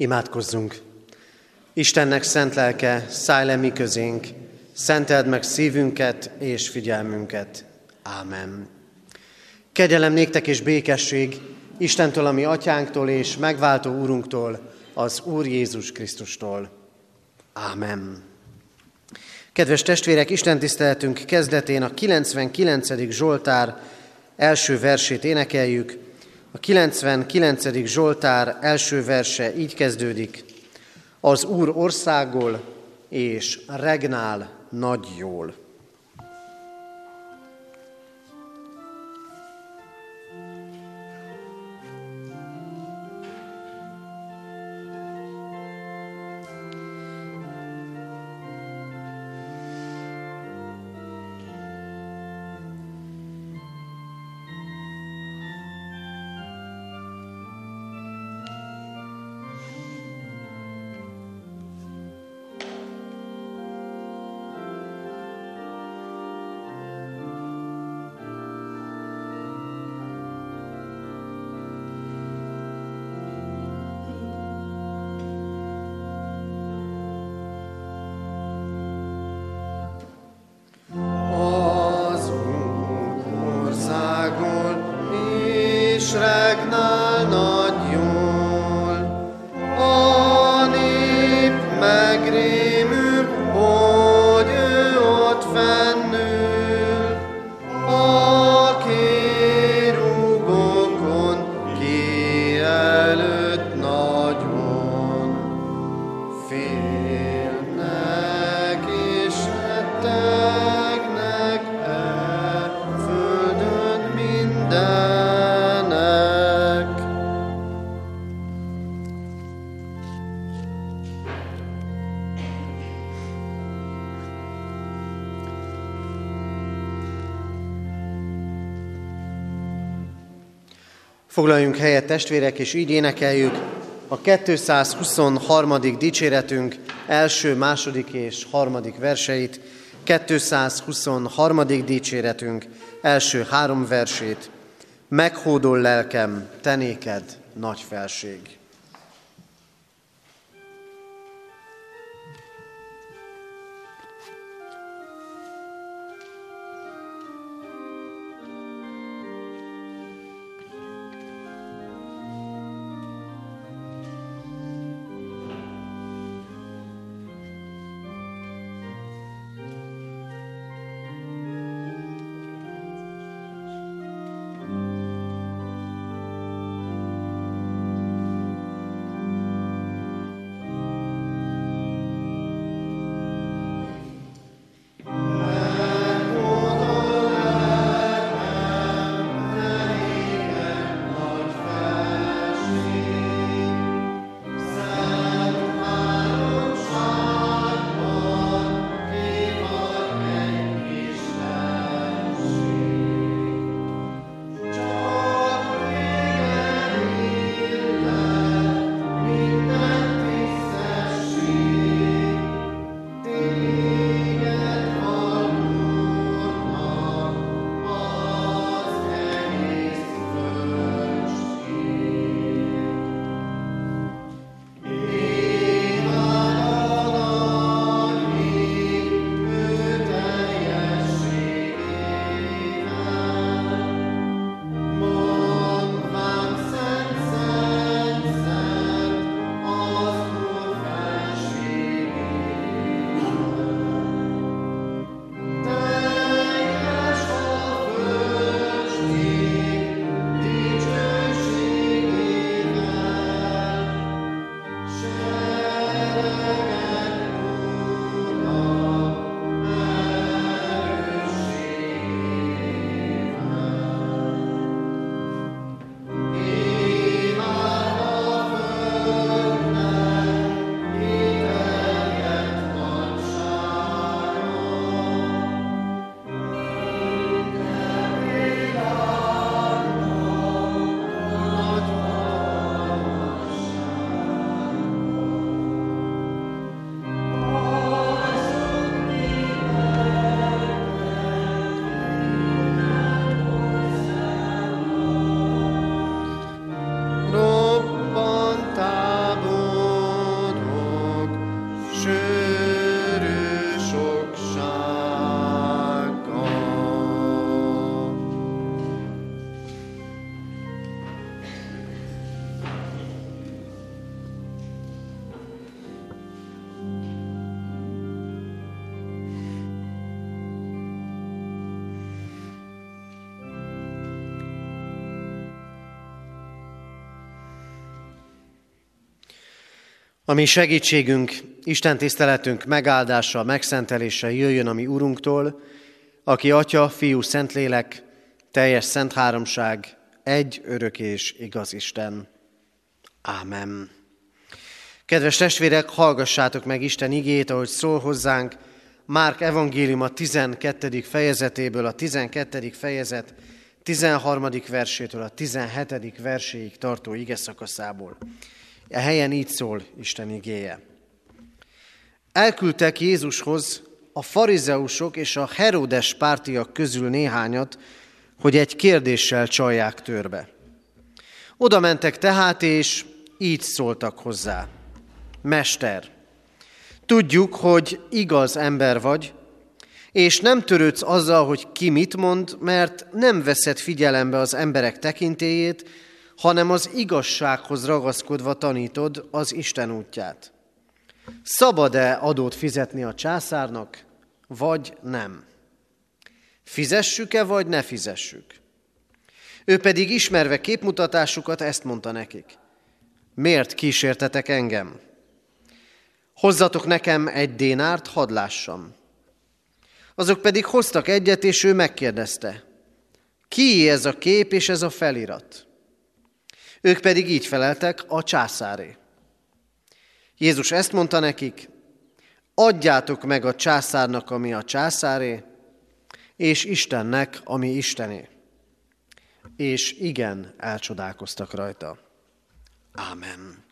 Imádkozzunk! Istennek szent lelke, szállj le mi közénk, szenteld meg szívünket és figyelmünket. Ámen. Kegyelem néktek és békesség Istentől, ami atyánktól és megváltó úrunktól, az Úr Jézus Krisztustól. Ámen. Kedves testvérek, Isten tiszteletünk kezdetén a 99. Zsoltár első versét énekeljük. A 99. Zsoltár első verse így kezdődik. Az Úr országol és regnál nagy jól. Testvérek, és így énekeljük a 223. dicséretünk első, második és harmadik verseit, 223. dicséretünk első három versét. Meghódol lelkem, tenéked nagy felség. Ami segítségünk, Isten tiszteletünk megáldása, megszentelése jöjjön a mi Urunktól, aki Atya, Fiú, Szentlélek, teljes szent háromság, egy örök és igaz Isten. Ámen. Kedves testvérek, hallgassátok meg Isten igét, ahogy szól hozzánk, Márk evangélium a 12. fejezetéből, a 12. fejezet 13. versétől a 17. verséig tartó ige szakaszából. A helyen így szól Isten igéje. Elküldtek Jézushoz a farizeusok és a Herodes pártiak közül néhányat, hogy egy kérdéssel csalják törbe. Oda mentek tehát, és így szóltak hozzá. Mester, tudjuk, hogy igaz ember vagy, és nem törődsz azzal, hogy ki mit mond, mert nem veszed figyelembe az emberek tekintélyét, hanem az igazsághoz ragaszkodva tanítod az Isten útját. Szabad-e adót fizetni a császárnak, vagy nem? Fizessük-e, vagy ne fizessük? Ő pedig ismerve képmutatásukat ezt mondta nekik. Miért kísértetek engem? Hozzatok nekem egy dénárt, hadd lássam. Azok pedig hoztak egyet, és ő megkérdezte, ki ez a kép és ez a felirat? Ők pedig így feleltek, a császáré. Jézus ezt mondta nekik, adjátok meg a császárnak, ami a császáré, és Istennek, ami Istené. És igen, elcsodálkoztak rajta. Ámen.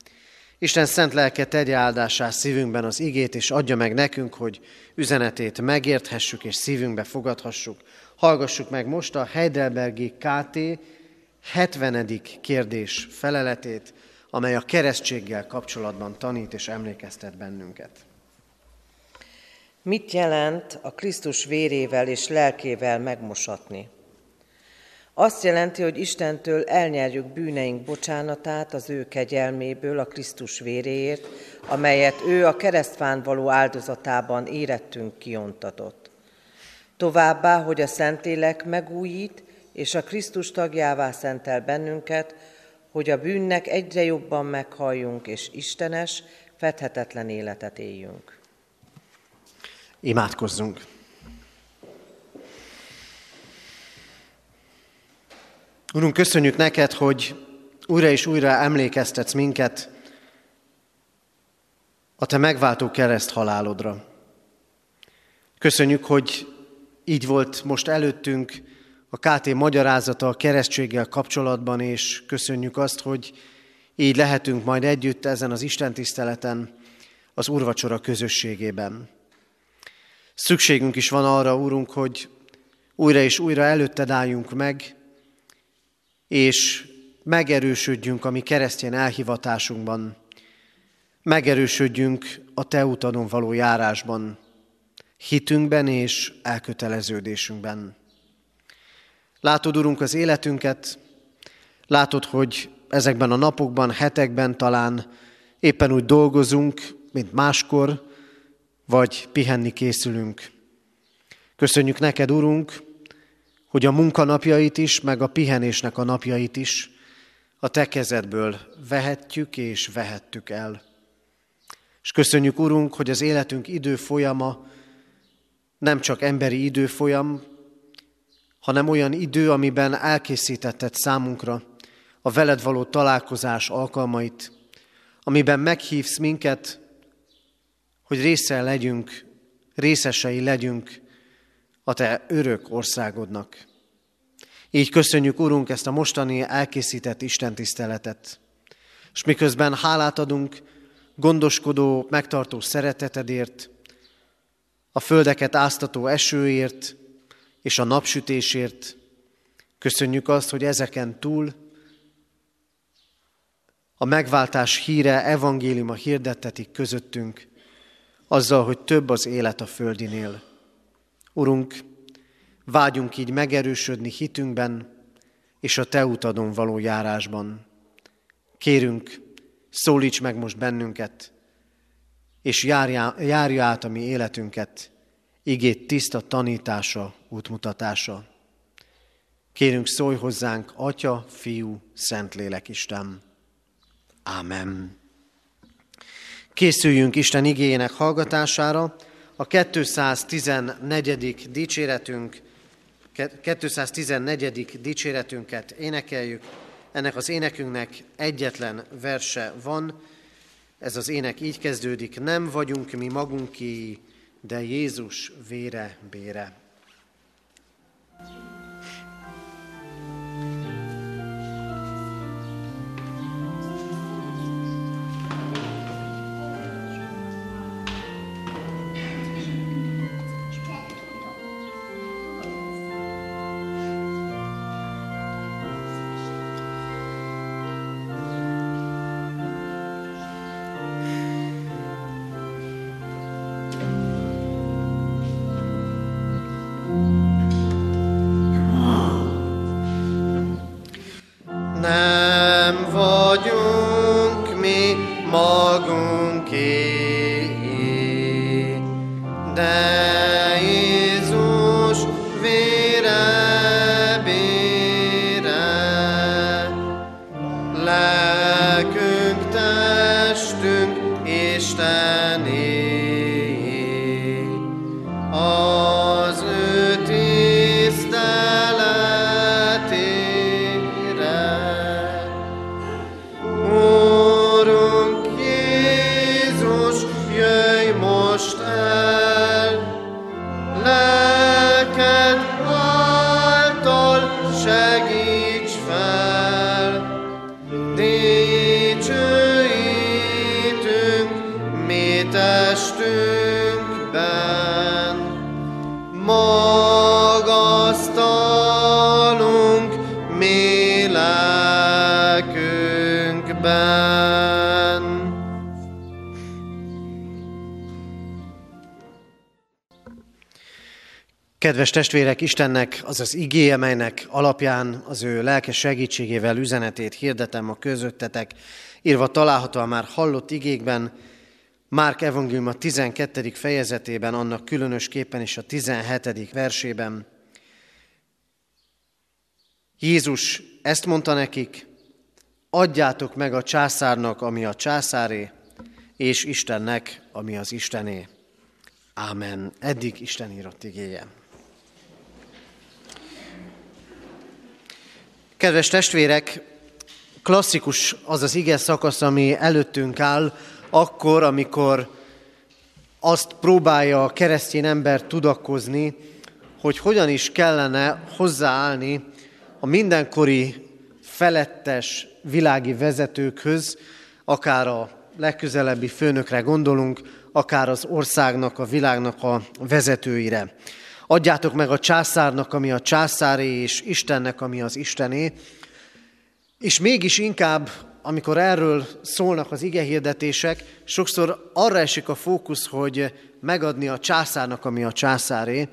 Isten szent lelke tegye áldásá szívünkben az igét, és adja meg nekünk, hogy üzenetét megérthessük és szívünkbe fogadhassuk. Hallgassuk meg most a Heidelbergi KT 70. kérdés feleletét, amely a keresztséggel kapcsolatban tanít és emlékeztet bennünket. Mit jelent a Krisztus vérével és lelkével megmosatni? Azt jelenti, hogy Istentől elnyerjük bűneink bocsánatát az ő kegyelméből a Krisztus véréért, amelyet ő a keresztfán való áldozatában érettünk kiontatott. Továbbá, hogy a Szentlélek megújít, és a Krisztus tagjává szentel bennünket, hogy a bűnnek egyre jobban meghalljunk, és Istenes, fedhetetlen életet éljünk. Imádkozzunk! Urunk, köszönjük neked, hogy újra és újra emlékeztetsz minket a te megváltó kereszt halálodra. Köszönjük, hogy így volt most előttünk a KT magyarázata a keresztséggel kapcsolatban, és köszönjük azt, hogy így lehetünk majd együtt ezen az Isten tiszteleten, az Urvacsora közösségében. Szükségünk is van arra, Úrunk, hogy újra és újra előtted álljunk meg, és megerősödjünk a mi keresztény elhivatásunkban, megerősödjünk a Te utadon való járásban, hitünkben és elköteleződésünkben. Látod, Urunk, az életünket, látod, hogy ezekben a napokban, hetekben talán éppen úgy dolgozunk, mint máskor, vagy pihenni készülünk. Köszönjük neked, Urunk, hogy a munkanapjait is, meg a pihenésnek a napjait is a te kezedből vehetjük és vehettük el. És köszönjük, Urunk, hogy az életünk időfolyama nem csak emberi időfolyam, hanem olyan idő, amiben elkészítetted számunkra a veled való találkozás alkalmait, amiben meghívsz minket, hogy része legyünk, részesei legyünk a Te örök országodnak. Így köszönjük, Urunk, ezt a mostani elkészített Isten tiszteletet. És miközben hálát adunk gondoskodó, megtartó szeretetedért, a földeket áztató esőért és a napsütésért, köszönjük azt, hogy ezeken túl a megváltás híre, evangéliuma hirdettetik közöttünk, azzal, hogy több az élet a földinél. Urunk, vágyunk így megerősödni hitünkben és a Te utadon való járásban. Kérünk, szólíts meg most bennünket, és járja, járja át a mi életünket, igét tiszta tanítása, útmutatása. Kérünk, szólj hozzánk, Atya, Fiú, Szentlélek Isten. Ámen. Készüljünk Isten igényének hallgatására. A 214. dicséretünk, 214. dicséretünket énekeljük. Ennek az énekünknek egyetlen verse van. Ez az ének így kezdődik. Nem vagyunk mi magunké, de Jézus vére bére. Kedves testvérek, Istennek az az igéje, melynek alapján az ő lelkes segítségével üzenetét hirdetem a közöttetek, írva található a már hallott igékben, Márk evangélium a 12. fejezetében, annak különösképpen is a 17. versében. Jézus ezt mondta nekik, adjátok meg a császárnak, ami a császáré, és Istennek, ami az Istené. Ámen. Eddig Isten írott igéje. Kedves testvérek, klasszikus az az ige szakasz, ami előttünk áll, akkor, amikor azt próbálja a keresztény ember tudakozni, hogy hogyan is kellene hozzáállni a mindenkori felettes világi vezetőkhöz, akár a legközelebbi főnökre gondolunk, akár az országnak, a világnak a vezetőire. Adjátok meg a császárnak, ami a császáré, és Istennek, ami az Istené. És mégis inkább, amikor erről szólnak az igehirdetések, sokszor arra esik a fókusz, hogy megadni a császárnak, ami a császáré,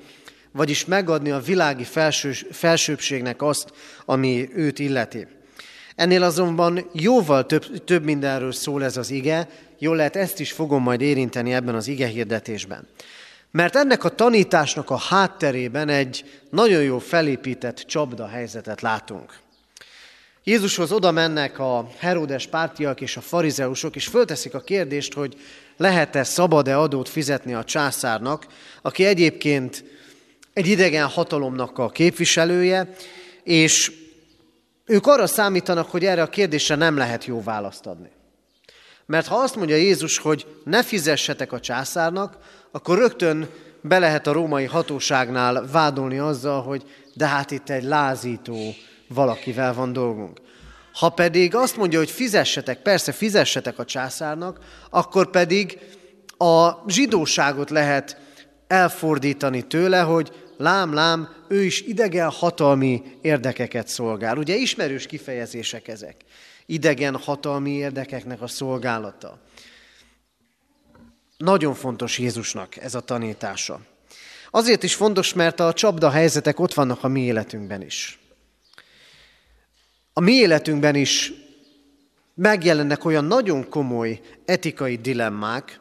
vagyis megadni a világi felső, felsőbségnek azt, ami őt illeti. Ennél azonban jóval több, több mindenről szól ez az ige, jól lehet ezt is fogom majd érinteni ebben az ige hirdetésben. Mert ennek a tanításnak a hátterében egy nagyon jó felépített csapda helyzetet látunk. Jézushoz oda mennek a Heródes pártiak és a farizeusok, és fölteszik a kérdést, hogy lehet-e szabad-e adót fizetni a császárnak, aki egyébként egy idegen hatalomnak a képviselője, és ők arra számítanak, hogy erre a kérdésre nem lehet jó választ adni. Mert ha azt mondja Jézus, hogy ne fizessetek a császárnak, akkor rögtön be lehet a római hatóságnál vádolni azzal, hogy de hát itt egy lázító valakivel van dolgunk. Ha pedig azt mondja, hogy fizessetek, persze fizessetek a császárnak, akkor pedig a zsidóságot lehet elfordítani tőle, hogy lám, lám, ő is idegen hatalmi érdekeket szolgál. Ugye ismerős kifejezések ezek. Idegen hatalmi érdekeknek a szolgálata. Nagyon fontos Jézusnak ez a tanítása. Azért is fontos, mert a csapda helyzetek ott vannak a mi életünkben is. A mi életünkben is megjelennek olyan nagyon komoly etikai dilemmák,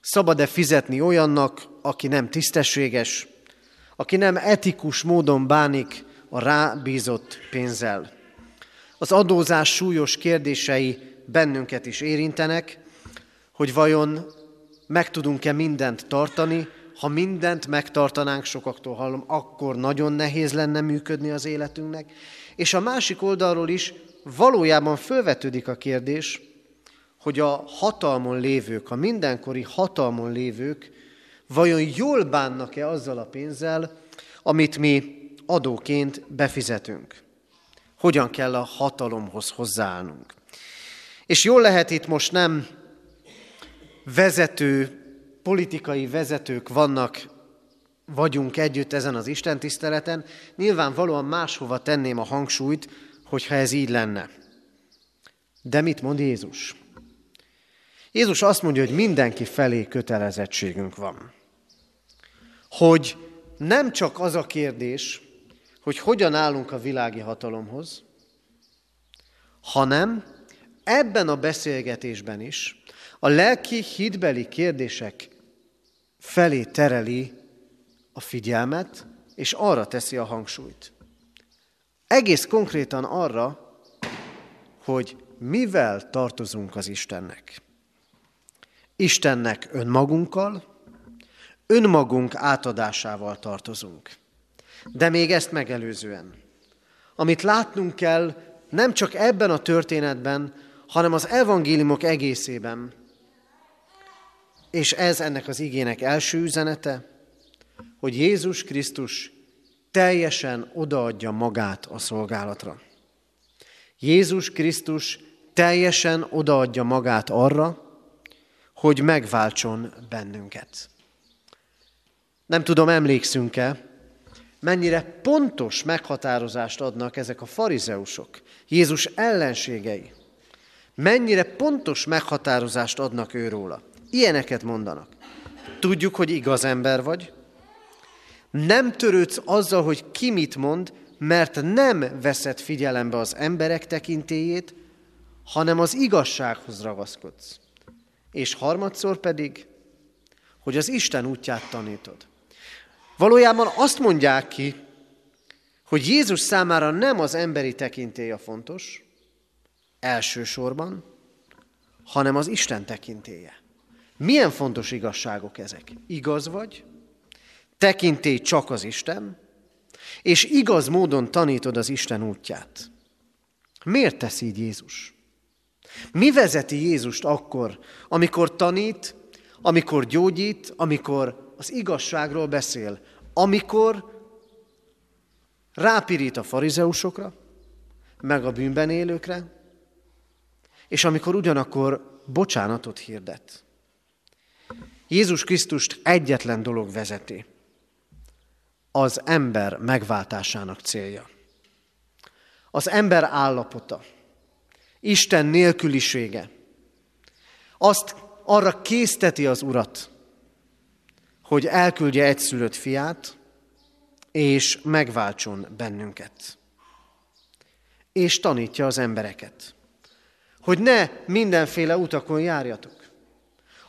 szabad-e fizetni olyannak, aki nem tisztességes, aki nem etikus módon bánik a rábízott pénzzel. Az adózás súlyos kérdései bennünket is érintenek, hogy vajon meg tudunk-e mindent tartani, ha mindent megtartanánk, sokaktól hallom, akkor nagyon nehéz lenne működni az életünknek. És a másik oldalról is valójában fölvetődik a kérdés, hogy a hatalmon lévők, a mindenkori hatalmon lévők vajon jól bánnak-e azzal a pénzzel, amit mi adóként befizetünk. Hogyan kell a hatalomhoz hozzáállnunk. És jól lehet itt most nem vezető, politikai vezetők vannak, vagyunk együtt ezen az Isten tiszteleten, nyilvánvalóan máshova tenném a hangsúlyt, hogyha ez így lenne. De mit mond Jézus? Jézus azt mondja, hogy mindenki felé kötelezettségünk van. Hogy nem csak az a kérdés, hogy hogyan állunk a világi hatalomhoz, hanem ebben a beszélgetésben is a lelki hitbeli kérdések felé tereli a figyelmet, és arra teszi a hangsúlyt. Egész konkrétan arra, hogy mivel tartozunk az Istennek. Istennek önmagunkkal, önmagunk átadásával tartozunk. De még ezt megelőzően. Amit látnunk kell nem csak ebben a történetben, hanem az evangéliumok egészében. És ez ennek az igének első üzenete, hogy Jézus Krisztus teljesen odaadja magát a szolgálatra. Jézus Krisztus teljesen odaadja magát arra, hogy megváltson bennünket. Nem tudom, emlékszünk-e, mennyire pontos meghatározást adnak ezek a farizeusok, Jézus ellenségei. Mennyire pontos meghatározást adnak őróla. Ilyeneket mondanak. Tudjuk, hogy igaz ember vagy. Nem törődsz azzal, hogy ki mit mond, mert nem veszed figyelembe az emberek tekintélyét, hanem az igazsághoz ragaszkodsz. És harmadszor pedig, hogy az Isten útját tanítod. Valójában azt mondják ki, hogy Jézus számára nem az emberi tekintély a fontos, elsősorban, hanem az Isten tekintélye. Milyen fontos igazságok ezek? Igaz vagy, tekintély csak az Isten, és igaz módon tanítod az Isten útját. Miért tesz így Jézus? Mi vezeti Jézust akkor, amikor tanít, amikor gyógyít, amikor az igazságról beszél, amikor rápirít a farizeusokra, meg a bűnben élőkre, és amikor ugyanakkor bocsánatot hirdet. Jézus Krisztust egyetlen dolog vezeti, az ember megváltásának célja. Az ember állapota, Isten nélkülisége, azt arra készteti az Urat, hogy elküldje egyszülött fiát, és megváltson bennünket. És tanítja az embereket, hogy ne mindenféle utakon járjatok,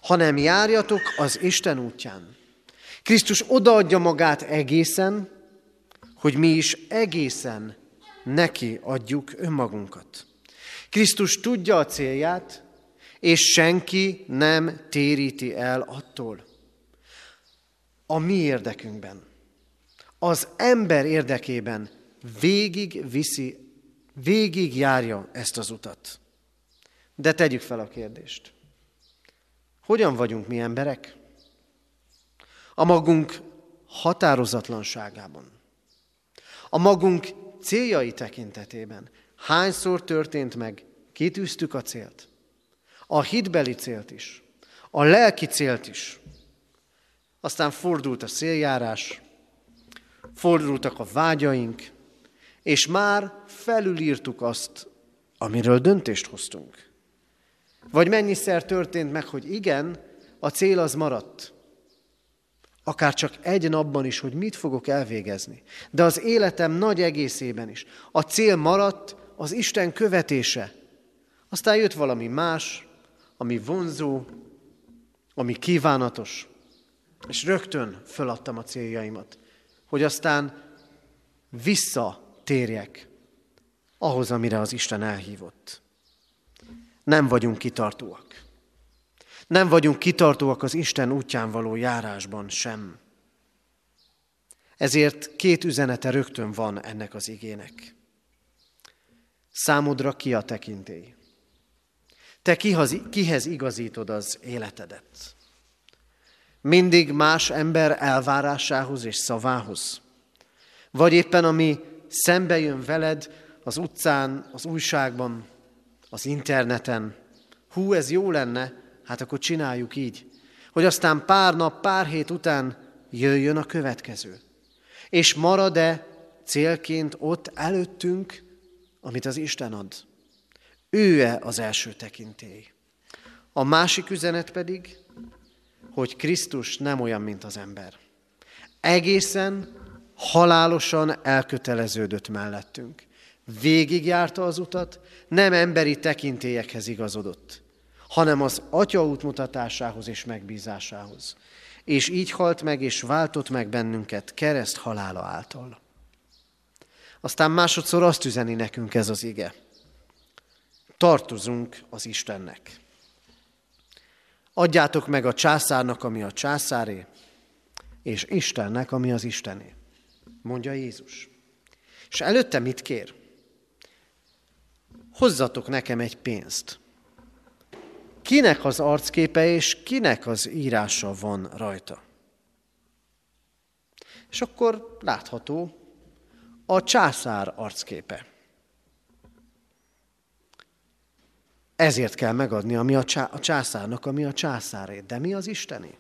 hanem járjatok az Isten útján. Krisztus odaadja magát egészen, hogy mi is egészen neki adjuk önmagunkat. Krisztus tudja a célját, és senki nem téríti el attól. A mi érdekünkben, az ember érdekében végig viszi, végig járja ezt az utat. De tegyük fel a kérdést. Hogyan vagyunk mi emberek? A magunk határozatlanságában. A magunk céljai tekintetében. Hányszor történt meg, kitűztük a célt? A hitbeli célt is, a lelki célt is. Aztán fordult a széljárás, fordultak a vágyaink, és már felülírtuk azt, amiről döntést hoztunk. Vagy mennyiszer történt meg, hogy igen, a cél az maradt. Akár csak egy napban is, hogy mit fogok elvégezni. De az életem nagy egészében is. A cél maradt az Isten követése. Aztán jött valami más, ami vonzó, ami kívánatos, és rögtön föladtam a céljaimat, hogy aztán visszatérjek ahhoz, amire az Isten elhívott. Nem vagyunk kitartóak. Nem vagyunk kitartóak az Isten útján való járásban sem. Ezért két üzenete rögtön van ennek az igének. Számodra ki a tekintély? Te kihoz, kihez igazítod az életedet? Mindig más ember elvárásához és szavához? Vagy éppen ami szembe jön veled az utcán, az újságban, az interneten, hú, ez jó lenne, hát akkor csináljuk így. Hogy aztán pár nap, pár hét után jöjjön a következő. És marad-e célként ott előttünk, amit az Isten ad? Ő-e az első tekintély? A másik üzenet pedig, hogy Krisztus nem olyan, mint az ember. Egészen halálosan elköteleződött mellettünk. Végigjárta az utat, nem emberi tekintélyekhez igazodott, hanem az Atya útmutatásához és megbízásához. És így halt meg és váltott meg bennünket kereszt halála által. Aztán másodszor azt üzeni nekünk ez az ige. Tartozunk az Istennek. Adjátok meg a császárnak, ami a császáré, és Istennek, ami az Istené. Mondja Jézus. És előtte mit kér? Hozzatok nekem egy pénzt. Kinek az arcképe és kinek az írása van rajta? És akkor látható a császár arcképe. Ezért kell megadni ami a, csá- a császárnak, ami a császáré. De mi az Istené?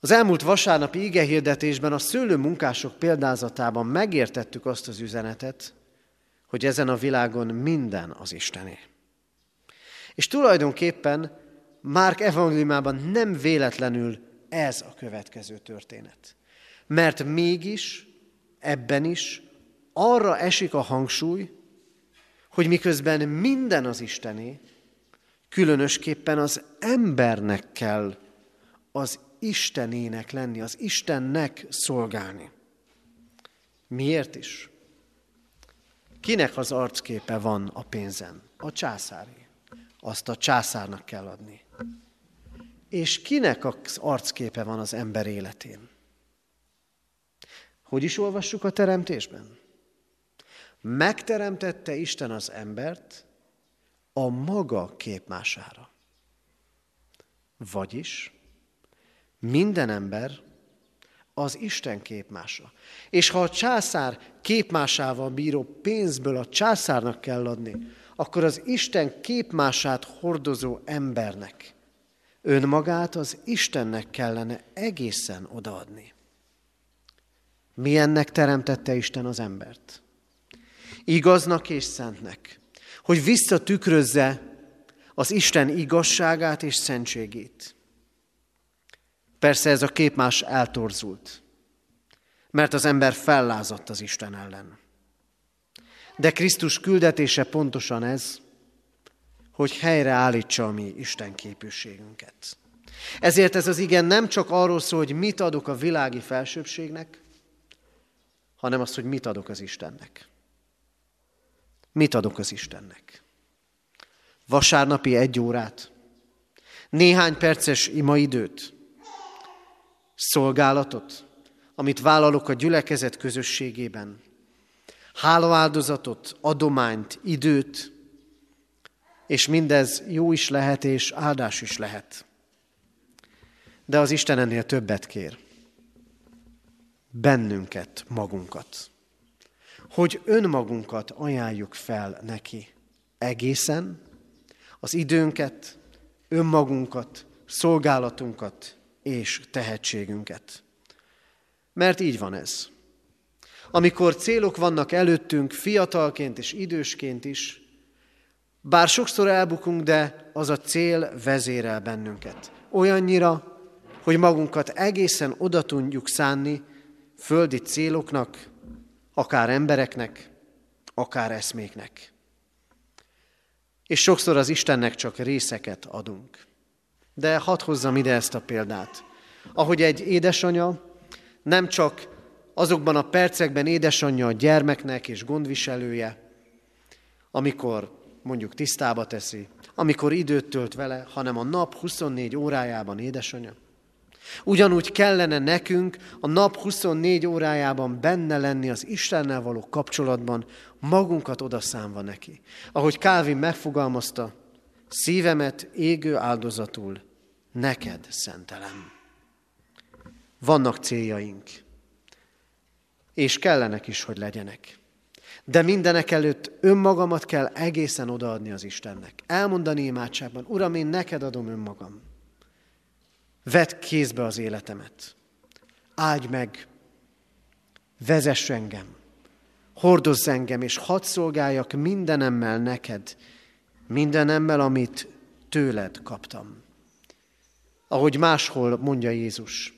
Az elmúlt vasárnapi igehirdetésben a szőlő munkások példázatában megértettük azt az üzenetet, hogy ezen a világon minden az Istené. És tulajdonképpen Márk evangéliumában nem véletlenül ez a következő történet. Mert mégis, ebben is arra esik a hangsúly, hogy miközben minden az Istené, különösképpen az embernek kell az Istenének lenni, az Istennek szolgálni. Miért is? Kinek az arcképe van a pénzen? A császári. Azt a császárnak kell adni. És kinek az arcképe van az ember életén? Hogy is olvassuk a teremtésben? Megteremtette Isten az embert a maga képmására. Vagyis minden ember az Isten képmása. És ha a császár képmásával bíró pénzből a császárnak kell adni, akkor az Isten képmását hordozó embernek önmagát az Istennek kellene egészen odaadni. Milyennek teremtette Isten az embert? Igaznak és szentnek, hogy visszatükrözze az Isten igazságát és szentségét. Persze ez a képmás eltorzult, mert az ember fellázadt az Isten ellen. De Krisztus küldetése pontosan ez, hogy helyreállítsa a mi Isten képűségünket. Ezért ez az igen nem csak arról szól, hogy mit adok a világi felsőbségnek, hanem azt, hogy mit adok az Istennek. Mit adok az Istennek? Vasárnapi egy órát, néhány perces imaidőt, szolgálatot, amit vállalok a gyülekezet közösségében, hálaáldozatot, adományt, időt, és mindez jó is lehet, és áldás is lehet. De az Isten ennél többet kér. Bennünket, magunkat. Hogy önmagunkat ajánljuk fel neki egészen, az időnket, önmagunkat, szolgálatunkat, és tehetségünket. Mert így van ez. Amikor célok vannak előttünk, fiatalként és idősként is, bár sokszor elbukunk, de az a cél vezérel bennünket. Olyannyira, hogy magunkat egészen oda tudjuk szánni földi céloknak, akár embereknek, akár eszméknek. És sokszor az Istennek csak részeket adunk. De hadd hozzam ide ezt a példát. Ahogy egy édesanya nem csak azokban a percekben édesanyja a gyermeknek és gondviselője, amikor mondjuk tisztába teszi, amikor időt tölt vele, hanem a nap 24 órájában, édesanyja. Ugyanúgy kellene nekünk a nap 24 órájában benne lenni az Istennel való kapcsolatban, magunkat odaszámva neki. Ahogy Kálvin megfogalmazta, szívemet égő áldozatul neked szentelem. Vannak céljaink, és kellenek is, hogy legyenek. De mindenek előtt önmagamat kell egészen odaadni az Istennek. Elmondani imádságban, Uram, én neked adom önmagam. Vedd kézbe az életemet. Áldj meg, vezess engem, hordozz engem, és hadd szolgáljak mindenemmel neked, mindenemmel, amit tőled kaptam. Ahogy máshol mondja Jézus,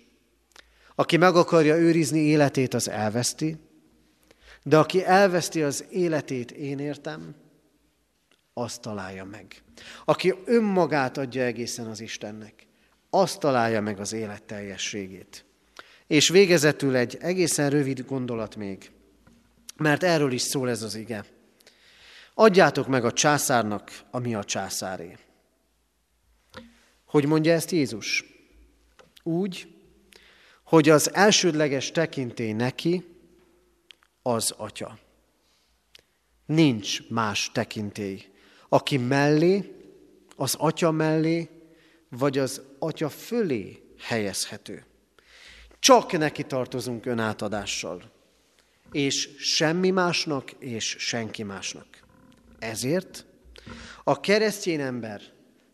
aki meg akarja őrizni életét, az elveszti, de aki elveszti az életét, én értem, azt találja meg. Aki önmagát adja egészen az Istennek, azt találja meg az élet teljességét. És végezetül egy egészen rövid gondolat még, mert erről is szól ez az ige. Adjátok meg a császárnak, ami a császáré. Hogy mondja ezt Jézus? Úgy, hogy az elsődleges tekintély neki az atya. Nincs más tekintély. Aki mellé, az atya mellé, vagy az atya fölé helyezhető. Csak neki tartozunk önátadással, és semmi másnak, és senki másnak. Ezért a keresztény ember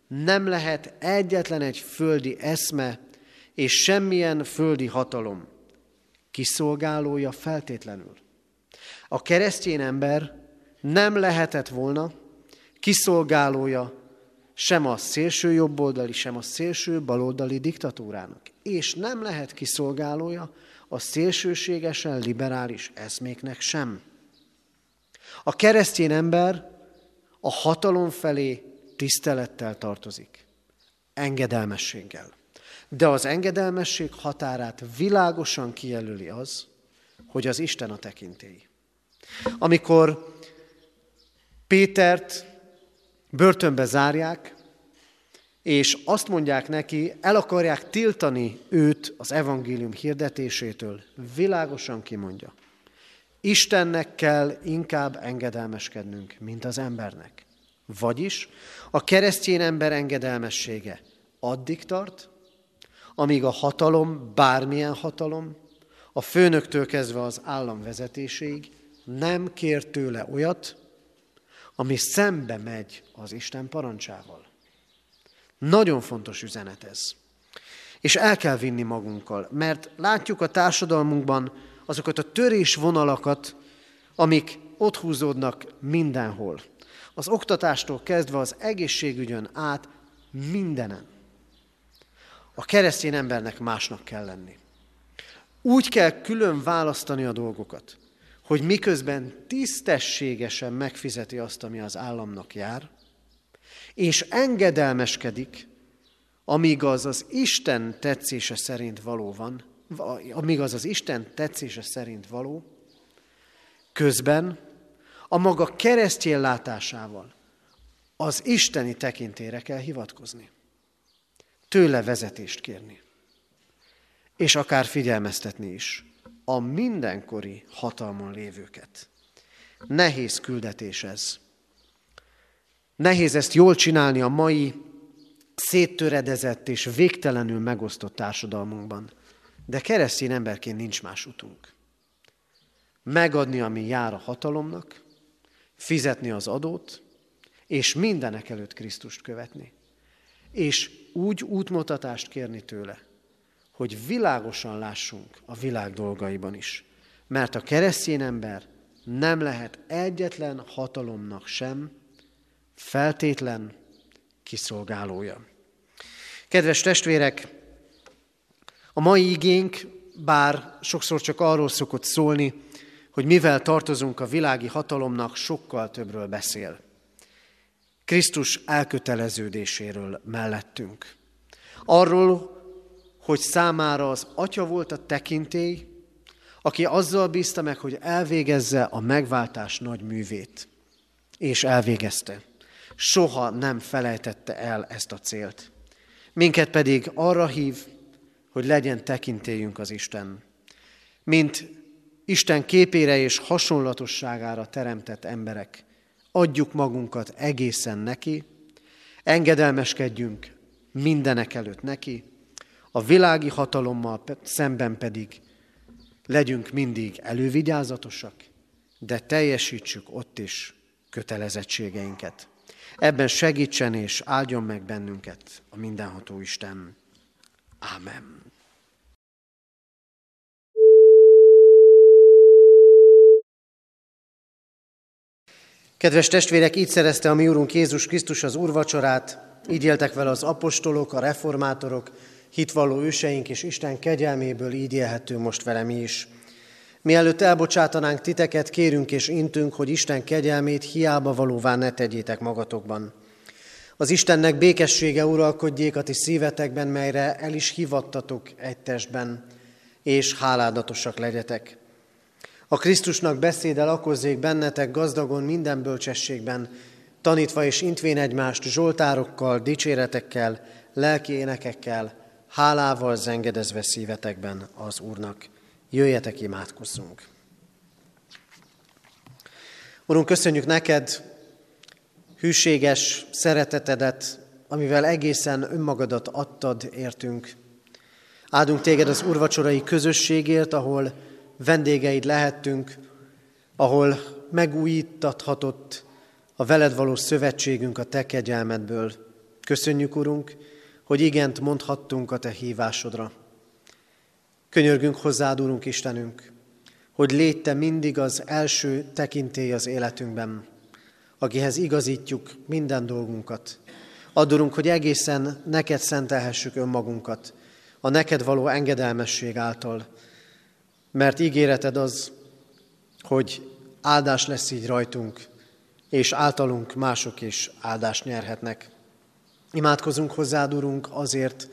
nem lehet egyetlen egy földi eszme és semmilyen földi hatalom kiszolgálója feltétlenül. A keresztény ember nem lehetett volna kiszolgálója sem a szélső jobboldali, sem a szélső baloldali diktatúrának. És nem lehet kiszolgálója a szélsőségesen liberális eszméknek sem. A keresztény ember a hatalom felé tisztelettel tartozik, engedelmességgel. De az engedelmesség határát világosan kijelöli az, hogy az Isten a tekintély. Amikor Pétert börtönbe zárják, és azt mondják neki, el akarják tiltani őt az evangélium hirdetésétől, világosan kimondja. Istennek kell inkább engedelmeskednünk, mint az embernek. Vagyis a keresztény ember engedelmessége addig tart, amíg a hatalom, bármilyen hatalom, a főnöktől kezdve az állam vezetéséig nem kér tőle olyat, ami szembe megy az Isten parancsával. Nagyon fontos üzenet ez. És el kell vinni magunkkal, mert látjuk a társadalmunkban azokat a törés vonalakat, amik ott húzódnak mindenhol. Az oktatástól kezdve az egészségügyön át mindenen. A keresztény embernek másnak kell lenni. Úgy kell külön választani a dolgokat, hogy miközben tisztességesen megfizeti azt, ami az államnak jár, és engedelmeskedik, amíg az az Isten tetszése szerint való van, amíg az az Isten tetszése szerint való, közben a maga keresztjén látásával az isteni tekintére kell hivatkozni. Tőle vezetést kérni. És akár figyelmeztetni is a mindenkori hatalmon lévőket. Nehéz küldetés ez. Nehéz ezt jól csinálni a mai széttöredezett és végtelenül megosztott társadalmunkban. De keresztény emberként nincs más utunk. Megadni, ami jár a hatalomnak, fizetni az adót, és mindenek előtt Krisztust követni. És úgy útmutatást kérni tőle, hogy világosan lássunk a világ dolgaiban is. Mert a keresztény ember nem lehet egyetlen hatalomnak sem feltétlen kiszolgálója. Kedves testvérek, a mai igénk, bár sokszor csak arról szokott szólni, hogy mivel tartozunk a világi hatalomnak, sokkal többről beszél. Krisztus elköteleződéséről mellettünk. Arról, hogy számára az Atya volt a tekintély, aki azzal bízta meg, hogy elvégezze a megváltás nagy művét. És elvégezte. soha nem felejtette el ezt a célt. Minket pedig arra hív, hogy legyen tekintélyünk az Isten. Mint Isten képére és hasonlatosságára teremtett emberek, adjuk magunkat egészen neki, engedelmeskedjünk mindenek előtt neki, a világi hatalommal szemben pedig legyünk mindig elővigyázatosak, de teljesítsük ott is kötelezettségeinket. Ebben segítsen és áldjon meg bennünket a mindenható Isten. Ámen. Kedves testvérek, így szerezte a mi Úrunk Jézus Krisztus az úrvacsorát, így éltek vele az apostolok, a reformátorok, hitvalló őseink és Isten kegyelméből így élhetünk most vele is. Mielőtt elbocsátanánk titeket, kérünk és intünk, hogy Isten kegyelmét hiába valóvá ne tegyétek magatokban. Az Istennek békessége uralkodjék a ti szívetekben, melyre el is hivattatok egy testben, és háládatosak legyetek. A Krisztusnak beszéde lakozzék bennetek gazdagon minden bölcsességben, tanítva és intvén egymást zsoltárokkal, dicséretekkel, lelki énekekkel, hálával zengedezve szívetekben az Úrnak. Jöjjetek, imádkozzunk! Urunk, köszönjük neked hűséges szeretetedet, amivel egészen önmagadat adtad értünk. Áldunk téged az urvacsorai közösségért, ahol vendégeid lehettünk, ahol megújítathatott a veled való szövetségünk a te kegyelmedből. Köszönjük, Urunk, hogy igent mondhattunk a te hívásodra. Könyörgünk hozzád, Úrunk Istenünk, hogy légy te mindig az első tekintély az életünkben, akihez igazítjuk minden dolgunkat. Adorunk, hogy egészen neked szentelhessük önmagunkat, a neked való engedelmesség által, mert ígéreted az, hogy áldás lesz így rajtunk, és általunk mások is áldást nyerhetnek. Imádkozunk hozzád, Urunk, azért,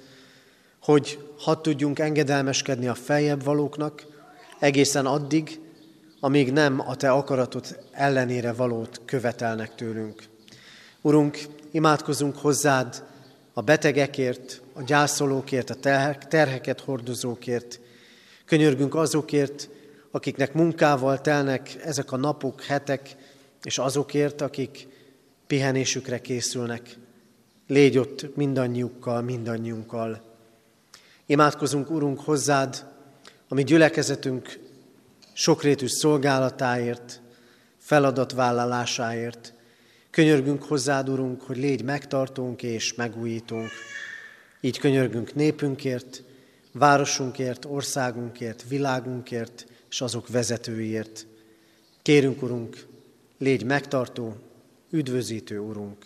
hogy hadd tudjunk engedelmeskedni a feljebb valóknak, egészen addig, amíg nem a Te akaratod ellenére valót követelnek tőlünk. Urunk, imádkozunk hozzád a betegekért, a gyászolókért, a terheket hordozókért, Könyörgünk azokért, akiknek munkával telnek ezek a napok, hetek, és azokért, akik pihenésükre készülnek. Légy ott mindannyiukkal, mindannyiunkkal. Imádkozunk, Urunk, hozzád, ami gyülekezetünk sokrétű szolgálatáért, feladatvállalásáért. Könyörgünk hozzád, Urunk, hogy légy megtartunk és megújítunk. Így könyörgünk népünkért, városunkért, országunkért, világunkért és azok vezetőiért. Kérünk, Urunk, légy megtartó, üdvözítő, Urunk,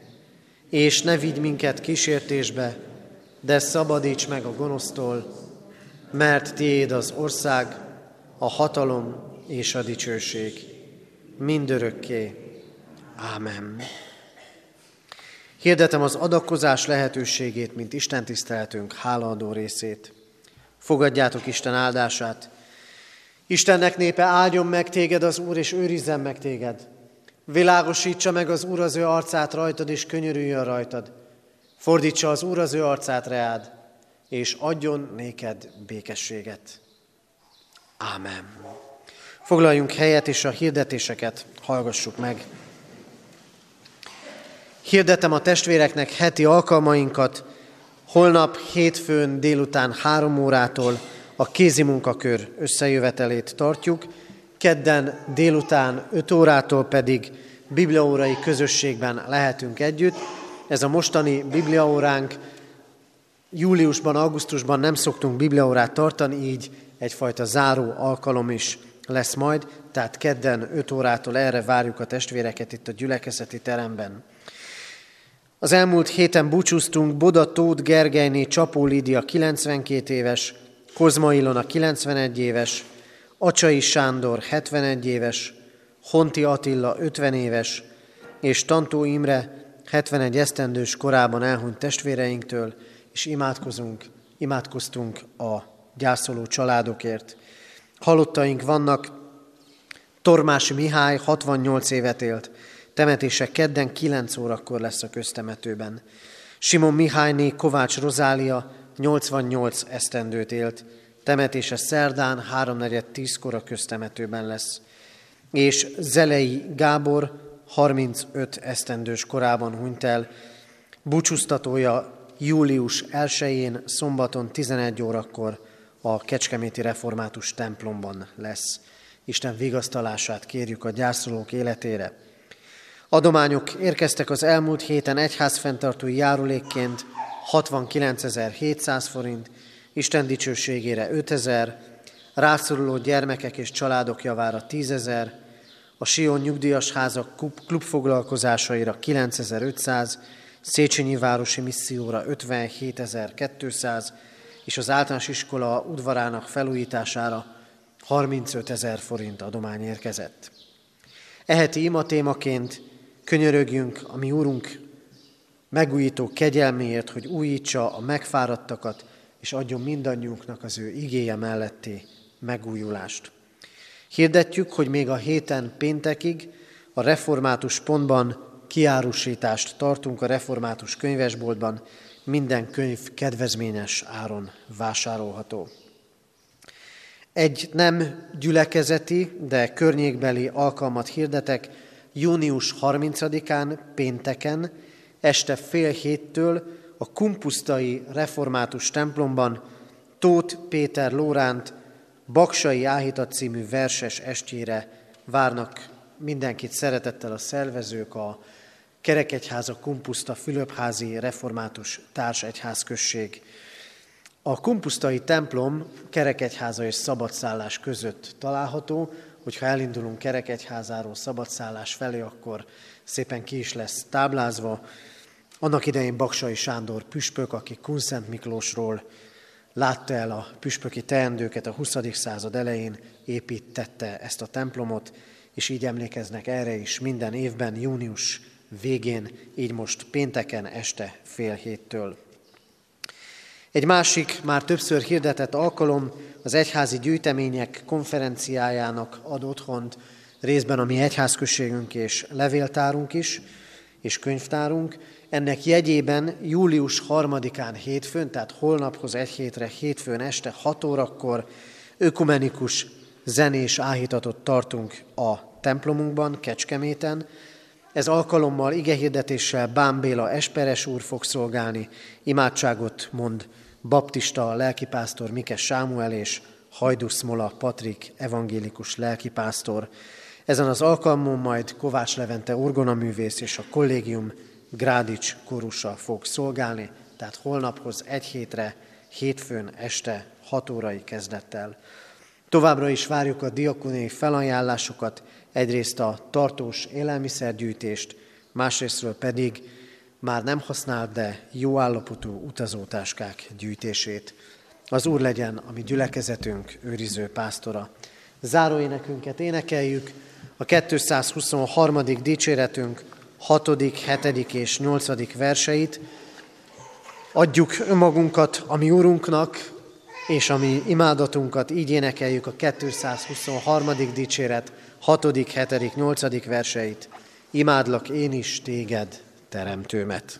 És ne vigy minket kísértésbe, de szabadíts meg a gonosztól, mert tiéd az ország, a hatalom és a dicsőség mindörökké. Ámen. Hirdetem az adakozás lehetőségét, mint Isten tiszteletünk hálaadó részét. Fogadjátok Isten áldását. Istennek népe áldjon meg téged az Úr, és őrizzen meg téged. Világosítsa meg az Úr az ő arcát rajtad, és könyörüljön rajtad. Fordítsa az Úr az ő arcát reád, és adjon néked békességet. Ámen. Foglaljunk helyet, és a hirdetéseket hallgassuk meg. Hirdetem a testvéreknek heti alkalmainkat, holnap hétfőn délután három órától a kézi munkakör összejövetelét tartjuk, kedden délután 5 órától pedig bibliaórai közösségben lehetünk együtt. Ez a mostani bibliaóránk, júliusban, augusztusban nem szoktunk bibliaórát tartani, így egyfajta záró alkalom is lesz majd, tehát kedden 5 órától erre várjuk a testvéreket itt a gyülekezeti teremben. Az elmúlt héten búcsúztunk Boda Tóth Gergelyné Csapó Lídia 92 éves, Kozma Ilona 91 éves, Acsai Sándor 71 éves, Honti Attila 50 éves, és Tantó Imre 71 esztendős korában elhunyt testvéreinktől, és imádkozunk, imádkoztunk a gyászoló családokért. Halottaink vannak, Tormási Mihály 68 évet élt, temetése kedden 9 órakor lesz a köztemetőben. Simon Mihályné Kovács Rozália 88 esztendőt élt, temetése szerdán 3.4.10-kor a köztemetőben lesz. És Zelei Gábor 35 esztendős korában hunyt el, búcsúztatója július 1-én, szombaton 11 órakor a Kecskeméti Református templomban lesz. Isten vigasztalását kérjük a gyászolók életére. Adományok érkeztek az elmúlt héten egyházfenntartói járulékként 69.700 forint, Isten dicsőségére 5000, rászoruló gyermekek és családok javára 10.000, a Sion nyugdíjas házak klubfoglalkozásaira 9500, Széchenyi Városi Misszióra 57.200, és az általános iskola udvarának felújítására 35 ezer forint adomány érkezett. Eheti ima témaként könyörögjünk a mi Úrunk megújító kegyelméért, hogy újítsa a megfáradtakat, és adjon mindannyiunknak az ő igéje melletti megújulást. Hirdetjük, hogy még a héten péntekig a református pontban kiárusítást tartunk a református könyvesboltban, minden könyv kedvezményes áron vásárolható. Egy nem gyülekezeti, de környékbeli alkalmat hirdetek, június 30-án, pénteken, este fél héttől a Kumpusztai Református templomban Tóth Péter Lóránt Baksai Áhítat című verses estjére várnak mindenkit szeretettel a szervezők, a Kerekegyháza Kumpuszta Fülöpházi Református Társegyházközség. A kumpusztai templom Kerekegyháza és szabadszállás között található, hogyha elindulunk Kerekegyházáról szabadszállás felé, akkor szépen ki is lesz táblázva. Annak idején Baksai Sándor püspök, aki Kunszent Miklósról látta el a püspöki teendőket a 20. század elején, építette ezt a templomot, és így emlékeznek erre is minden évben, június végén, így most pénteken este fél héttől. Egy másik, már többször hirdetett alkalom az egyházi gyűjtemények konferenciájának ad otthont részben a mi egyházközségünk és levéltárunk is, és könyvtárunk. Ennek jegyében július 3-án hétfőn, tehát holnaphoz egy hétre hétfőn este 6 órakor ökumenikus zenés áhítatot tartunk a templomunkban, Kecskeméten, ez alkalommal igehirdetéssel Bán Béla Esperes úr fog szolgálni, imádságot mond baptista lelkipásztor Mikes Sámuel és Hajdus Mola Patrik evangélikus lelkipásztor. Ezen az alkalmon majd Kovács Levente orgonaművész és a kollégium Grádics korusa fog szolgálni, tehát holnaphoz egy hétre, hétfőn este 6 órai kezdettel. Továbbra is várjuk a diakonéi felajánlásokat, egyrészt a tartós élelmiszergyűjtést, másrésztről pedig már nem használt, de jó állapotú utazótáskák gyűjtését. Az Úr legyen a mi gyülekezetünk őriző pásztora. Záróénekünket énekeljük, a 223. dicséretünk 6., 7. és 8. verseit. Adjuk önmagunkat a mi Úrunknak, és a mi imádatunkat így énekeljük a 223. dicséret 6., 7., 8. verseit. Imádlak én is téged, teremtőmet.